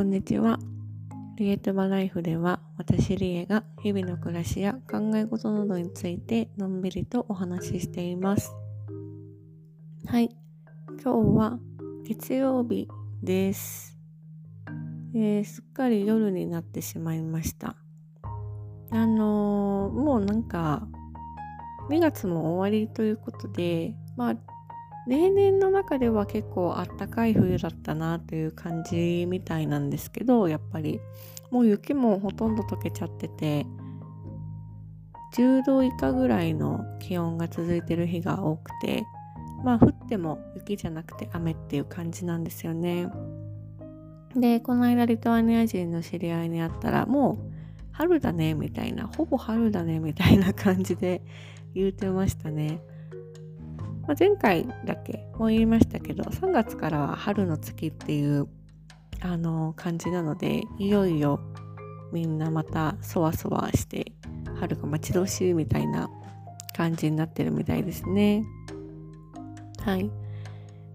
こんにちは。リエトバライフでは私リエが日々の暮らしや考え事などについてのんびりとお話ししています。はい。今日は月曜日です。えー、すっかり夜になってしまいました。あのー、もうなんか2月も終わりということで、まあ例年の中では結構あったかい冬だったなという感じみたいなんですけどやっぱり。もう雪もほとんど溶けちゃってて10度以下ぐらいの気温が続いてる日が多くてまあ降っても雪じゃなくて雨っていう感じなんですよね。でこの間リトアニア人の知り合いに会ったらもう春だねみたいなほぼ春だねみたいな感じで言うてましたね。まあ、前回だけも言いましたけど3月からは春の月っていうあの感じなのでいよいよみんなまたそわそわして春が待ち遠しいみたいな感じになってるみたいですね。はい。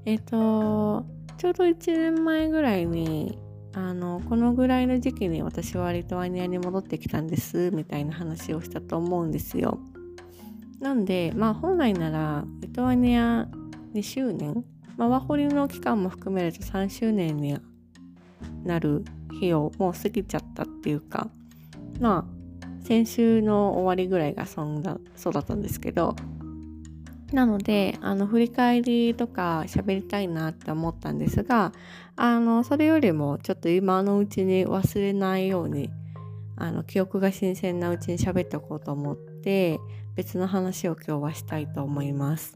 えっ、ー、とちょうど1年前ぐらいにあのこのぐらいの時期に私はリトアニアに戻ってきたんですみたいな話をしたと思うんですよ。なんで、まあ本来なら、リトアニア2周年、まあ、ワホリの期間も含めると3周年になる日をもう過ぎちゃったっていうか、まあ、先週の終わりぐらいがそんなそうだったんですけど、なので、あの、振り返りとか喋りたいなって思ったんですが、あの、それよりもちょっと今のうちに忘れないように、あの、記憶が新鮮なうちに喋っておこうと思って、別の話を今日はしたいと思います。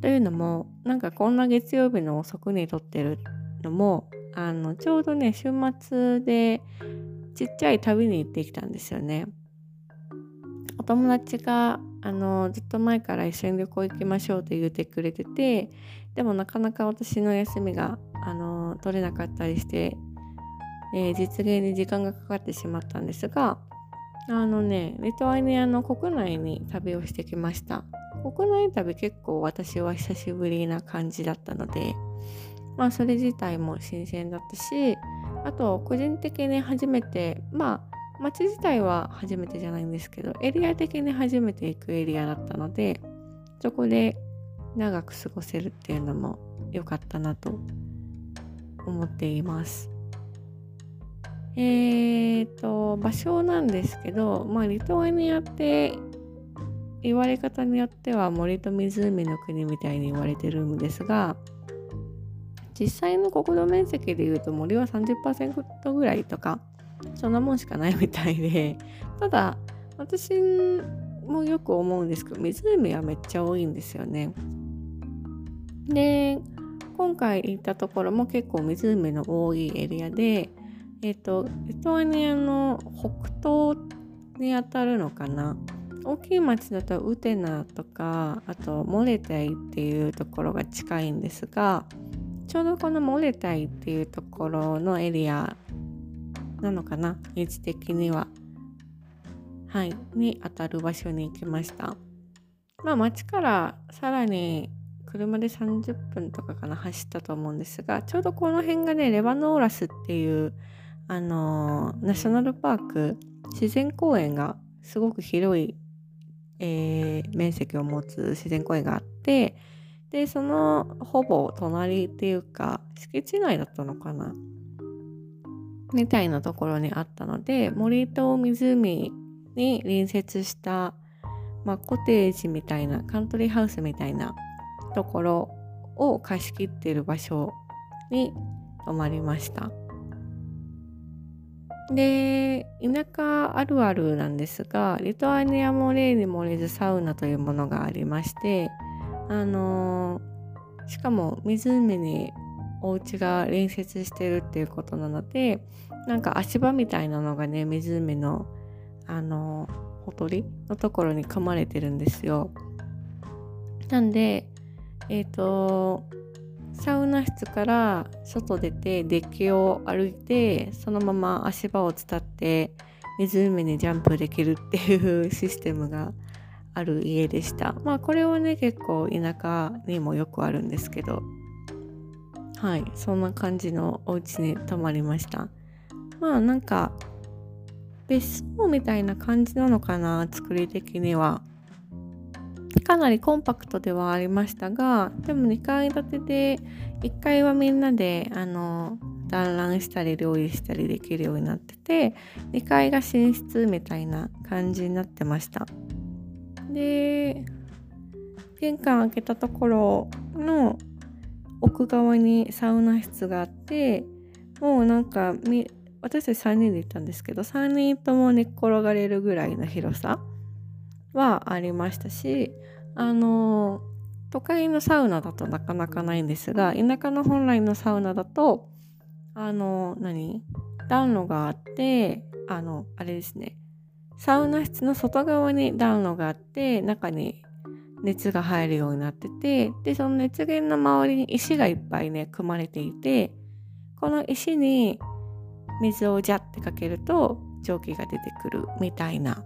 というのもなんかこんな月曜日の遅くに撮ってるのもあのちょうどね週末でちっちゃい旅に行ってきたんですよね。お友達があのずっと前から一緒に旅行行きましょうって言ってくれててでもなかなか私の休みがあの取れなかったりして、えー、実現に時間がかかってしまったんですがあのね、リトアニアの国内に旅をしてきました。国内旅結構私は久しぶりな感じだったので、まあそれ自体も新鮮だったし、あと個人的に初めて、まあ街自体は初めてじゃないんですけど、エリア的に初めて行くエリアだったので、そこで長く過ごせるっていうのも良かったなと思っています。えーと、場所なんですけど、まあ、リトアニアって言われ方によっては森と湖の国みたいに言われてるんですが実際の国土面積でいうと森は30%ぐらいとかそんなもんしかないみたいでただ私もよく思うんですけど湖はめっちゃ多いんですよね。で今回行ったところも結構湖の多いエリアでえっ、ー、とリトアニアの北東にあたるのかな？大きい町だとウテナとかあとモレタイっていうところが近いんですがちょうどこのモレタイっていうところのエリアなのかな？位置的には。はいにあたる場所に行きました。まあ町からさらに車で30分とかかな走ったと思うんですがちょうどこの辺がねレバノーラスっていうあのナショナルパーク自然公園がすごく広い、えー、面積を持つ自然公園があってでそのほぼ隣っていうか敷地内だったのかなみたいなところにあったので森と湖に隣接した、まあ、コテージみたいなカントリーハウスみたいなところを貸し切ってる場所に泊まりました。で、田舎あるあるなんですが、リトアニアも例に漏れずサウナというものがありまして、あのー、しかも湖にお家が隣接してるっていうことなので、なんか足場みたいなのがね、湖の、あのー、ほとりのところに組まれてるんですよ。なんで、えっ、ー、と、サウナ室から外出てデッキを歩いてそのまま足場を伝って湖にジャンプできるっていうシステムがある家でした。まあこれはね結構田舎にもよくあるんですけど。はい。そんな感じのお家に泊まりました。まあなんか別荘みたいな感じなのかな作り的には。かなりコンパクトではありましたがでも2階建てで1階はみんなであの団らんしたり料理したりできるようになってて2階が寝室みたいな感じになってました。で玄関開けたところの奥側にサウナ室があってもうなんか私たち3人で行ったんですけど3人とも寝っ転がれるぐらいの広さはありましたしあの都会のサウナだとなかなかないんですが田舎の本来のサウナだとあの何？暖炉があってあのあれですね。サウナ室の外側に暖炉があって中に熱が入るようになっててでその熱源の周りに石がいっぱいね組まれていてこの石に水をジャッてかけると蒸気が出てくるみたいな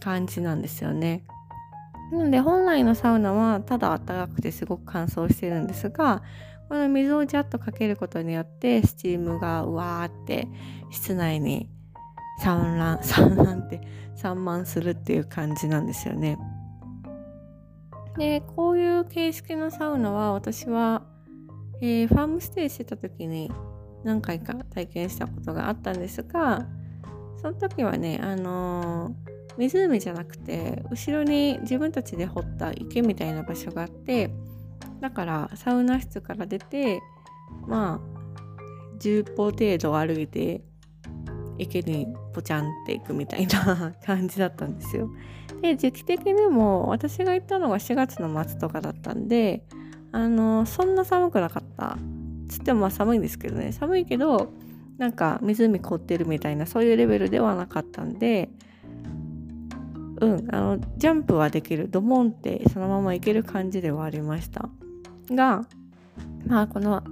感じなんですよね。なので本来のサウナはただ暖かくてすごく乾燥してるんですがこの水をジャッとかけることによってスチームがうわーって室内に散乱 散乱って散漫するっていう感じなんですよね。でこういう形式のサウナは私は、えー、ファームステイしてた時に何回か体験したことがあったんですがその時はねあのー、湖じゃなくて後ろに自分たちで掘った池みたいな場所があってだからサウナ室から出てまあ10歩程度歩いて池にポチャンっていくみたいな 感じだったんですよ。で時期的にも私が行ったのが4月の末とかだったんであのそんな寒くなかったつってもまあ寒いんですけどね寒いけどなんか湖凍ってるみたいなそういうレベルではなかったんでうんあのジャンプはできるドボンってそのままいける感じではありました。がまあこの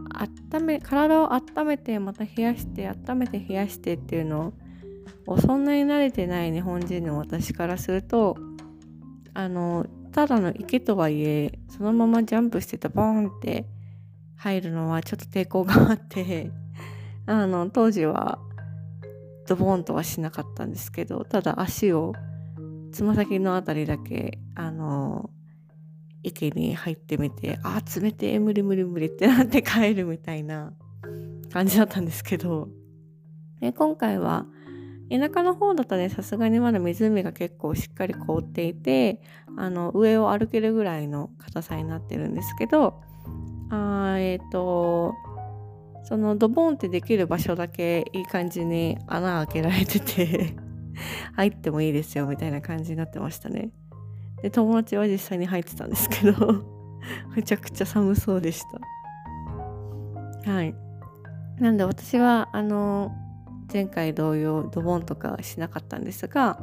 温め体を温めてまた冷やして温めて冷やしてっていうのをそんなに慣れてない日本人の私からするとあのただの池とはいえそのままジャンプしてたボーンって入るのはちょっと抵抗があって あの当時はドボンとはしなかったんですけどただ足をつま先のあたりだけあの池に入ってみてあー冷てえ無理無理無理って なって帰るみたいな感じだったんですけど。で今回は田舎の方だとね。さすがにまだ湖が結構しっかり凍っていてあの上を歩けるぐらいの硬さになってるんですけどあえっ、ー、とそのドボンってできる場所だけいい感じに穴開けられてて。入ってもいいですよみたいな感じになってましたね。で友達は実際に入ってたんですけど めちゃくちゃ寒そうでした。はい。なんで私はあの前回同様ドボンとかしなかったんですが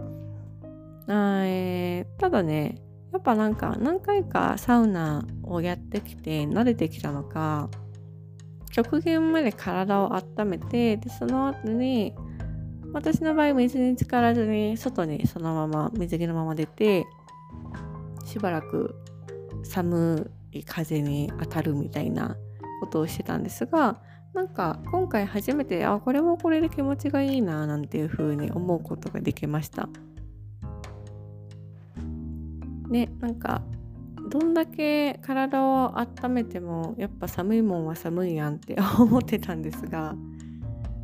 あ、えー、ただねやっぱなんか何回かサウナをやってきて慣れてきたのか極限まで体を温めてでその後に私の場合水に浸からずに外にそのまま水着のまま出てしばらく寒い風に当たるみたいなことをしてたんですがなんか今回初めてあこれもこれで気持ちがいいななんていう風に思うことができました。ねなんかどんだけ体を温めてもやっぱ寒いもんは寒いやんって思ってたんですが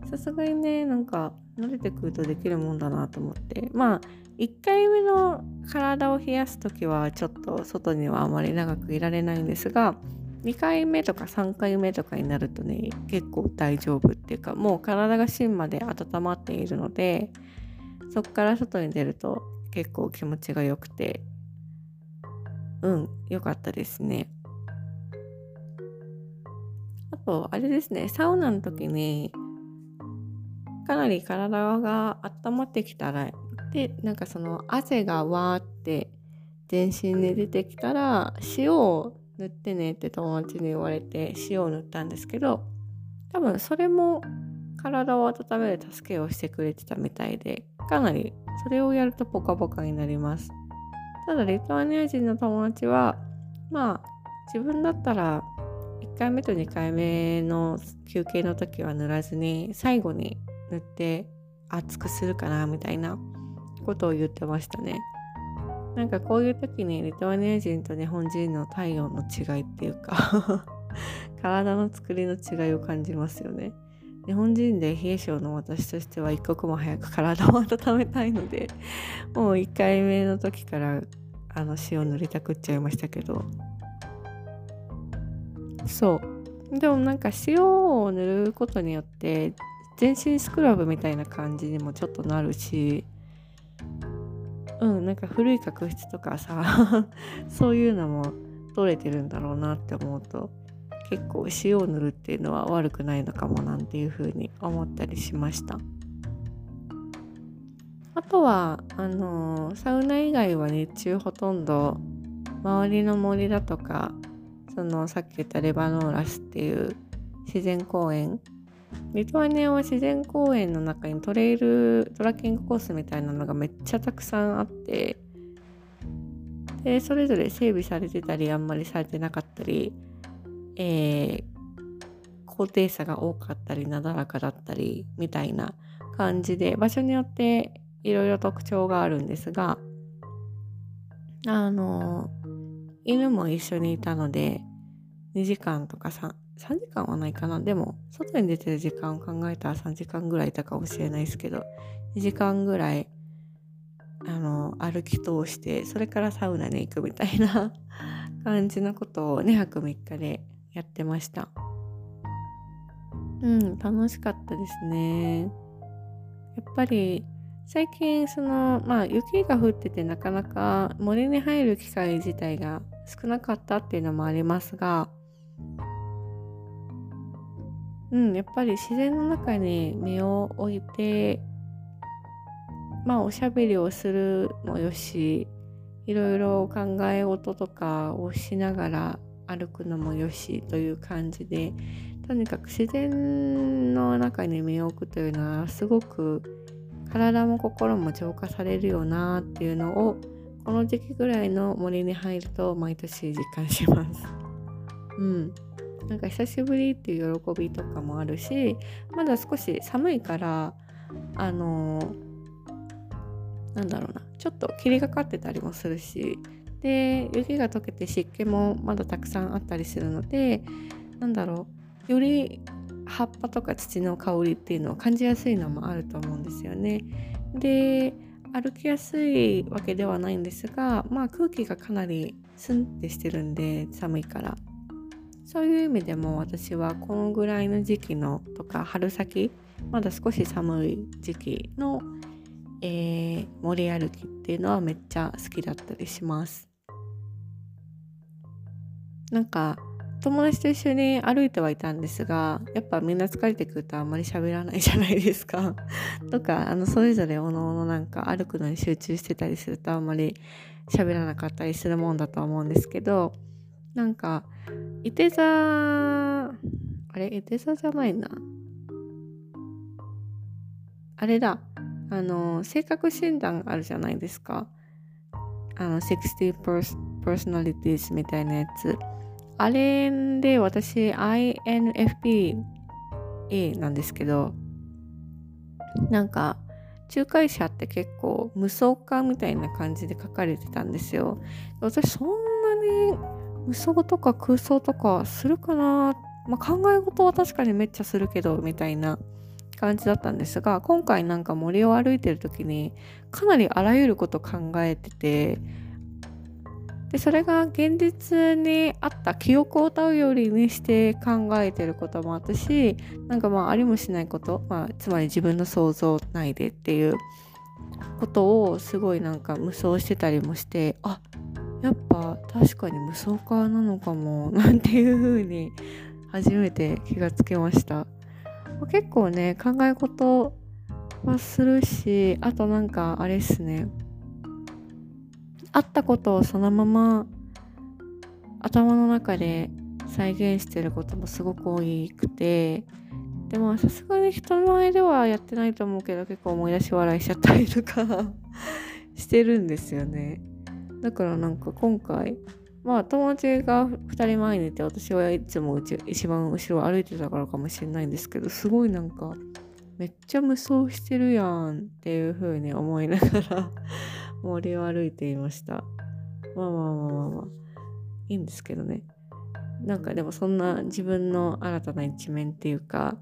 さすがにねなんか慣れてくるとできるもんだなと思って。まあ1回目の体を冷やす時はちょっと外にはあまり長くいられないんですが2回目とか3回目とかになるとね結構大丈夫っていうかもう体が芯まで温まっているのでそっから外に出ると結構気持ちが良くてうん良かったですね。あとあれですねサウナの時にかなり体が温まってきたらでなんかその汗がわーって全身に出てきたら塩を塗ってねって友達に言われて塩を塗ったんですけど多分それも体を温める助けをしてくれてたみたいでかなりそれをやるとポカポカになります。ただリトアニア人の友達はまあ自分だったら一回目と2回目の休憩の時は塗らずに最後に塗って熱くするかなみたいなことを言ってましたね。なんかこういう時にリトアニア人と日本人の体温の違いっていうか 体の作りの違いを感じますよね。日本人で冷え性の私としては一刻も早く体を温めたいので もう1回目の時からあの塩塗りたくっちゃいましたけどそうでもなんか塩を塗ることによって全身スクラブみたいな感じにもちょっとなるしうんなんか古い角質とかさ そういうのも取れてるんだろうなって思うと結構塩を塗るっていうのは悪くないのかもなんていうふうに思ったりしました。あとはあのー、サウナ以外は日中ほとんど周りの森だとかそのさっき言ったレバノーラスっていう自然公園リトアニアは自然公園の中にトレイルトラッキングコースみたいなのがめっちゃたくさんあってでそれぞれ整備されてたりあんまりされてなかったり、えー、高低差が多かったりなだらかだったりみたいな感じで場所によっていろいろ特徴があるんですがあの犬も一緒にいたので2時間とか 3, 時間はないかな。でも外に出てる時間を考えたら3時間ぐらいいたかもしれないですけど2時間ぐらいあの歩き通してそれからサウナに行くみたいな 感じのことを2泊3日でやってました。うん楽しかったですね。やっぱり最近そのまあ雪が降っててなかなか森に入る機会自体が少なかったっていうのもありますがうんやっぱり自然の中に身を置いてまあおしゃべりをするもよしいろいろ考え事とかをしながら歩くのもよしという感じでとにかく自然の中に身を置くというのはすごく体も心も浄化されるよなっていうのをこの時期ぐらいの森に入ると毎年実感します。うん。なんか久しぶりっていう喜びとかもあるしまだ少し寒いからあのー、なんだろうなちょっと霧がかってたりもするしで雪が溶けて湿気もまだたくさんあったりするのでなんだろうより葉っぱとか土の香りっていうのを感じやすいのもあると思うんですよね。で歩きやすいわけではないんですがまあ空気がかなりスンってしてるんで寒いからそういう意味でも私はこのぐらいの時期のとか春先まだ少し寒い時期の、えー、森歩きっていうのはめっちゃ好きだったりします。なんか友達と一緒に歩いてはいたんですがやっぱみんな疲れてくるとあんまり喋らないじゃないですか とかあのそれぞれおのおのなんか歩くのに集中してたりするとあんまり喋らなかったりするもんだと思うんですけどなんかいて座あれ？いて座じゃないな。あれだ。あの性格診断あるじゃないですか。あの60 personalities みたいなやつ。あれで私 INFP A なんですけどなんか仲介者って結構無双化みたいな感じで書かれてたんですよ。私そんなに無双とか空想とかするかな、まあ、考え事は確かにめっちゃするけどみたいな感じだったんですが今回なんか森を歩いてる時にかなりあらゆること考えててでそれが現実にあった記憶を頼りにして考えてることもあったしなんかまあありもしないこと、まあ、つまり自分の想像内でっていうことをすごいなんか無双してたりもしてあやっぱ確かに無双化なのかもなんていう風に初めて気がつきました。結構ね考え事はするしあとなんかあれっすね。あったことをそのまま頭の中で再現してることもすごく多くてでもさすがに人前ではやってないと思うけど結構思い出し笑いしちゃったりとか してるんですよね。だからなんか今回まあ友達が2人前にいて私はいつもうち一番後ろ歩いてたからかもしれないんですけどすごいなんかめっちゃ無双してるやんっていう風に思いながら 森を歩いていました。まあまあまあまあまあいいんですけどね。なんかでもそんな自分の新たな一面っていうか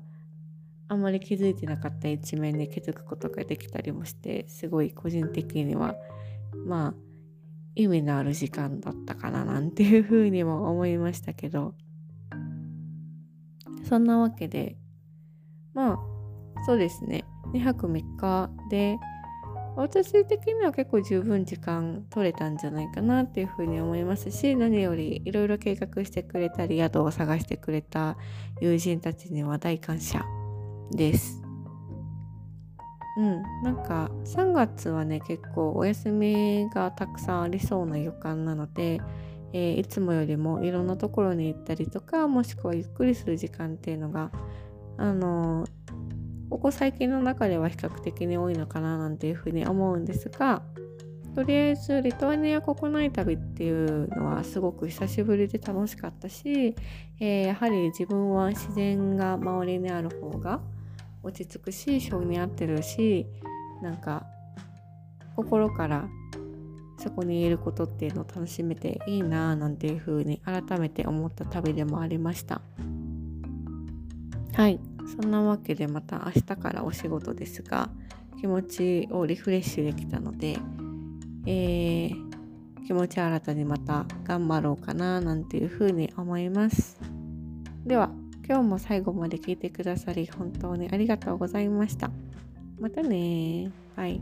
あんまり気づいてなかった一面に気づくことができたりもしてすごい個人的にはまあ意味のある時間だったかななんていうふうにも思いましたけどそんなわけでまあそうですね2泊3日で私的には結構十分時間取れたんじゃないかなっていうふうに思いますし何よりいろいろ計画してくれたり宿を探してくれた友人たちには大感謝です。うん、なんか3月はね結構お休みがたくさんありそうな予感なので、えー、いつもよりもいろんなところに行ったりとかもしくはゆっくりする時間っていうのがあのーここ最近の中では比較的に多いのかななんていうふうに思うんですがとりあえずリトアニア国内旅っていうのはすごく久しぶりで楽しかったし、えー、やはり自分は自然が周りにある方が落ち着くし性に合ってるしなんか心からそこにいることっていうのを楽しめていいなぁなんていうふうに改めて思った旅でもありました。はい。そんなわけでまた明日からお仕事ですが気持ちをリフレッシュできたので、えー、気持ち新たにまた頑張ろうかななんていうふうに思います。では今日も最後まで聞いてくださり本当にありがとうございました。またねバイ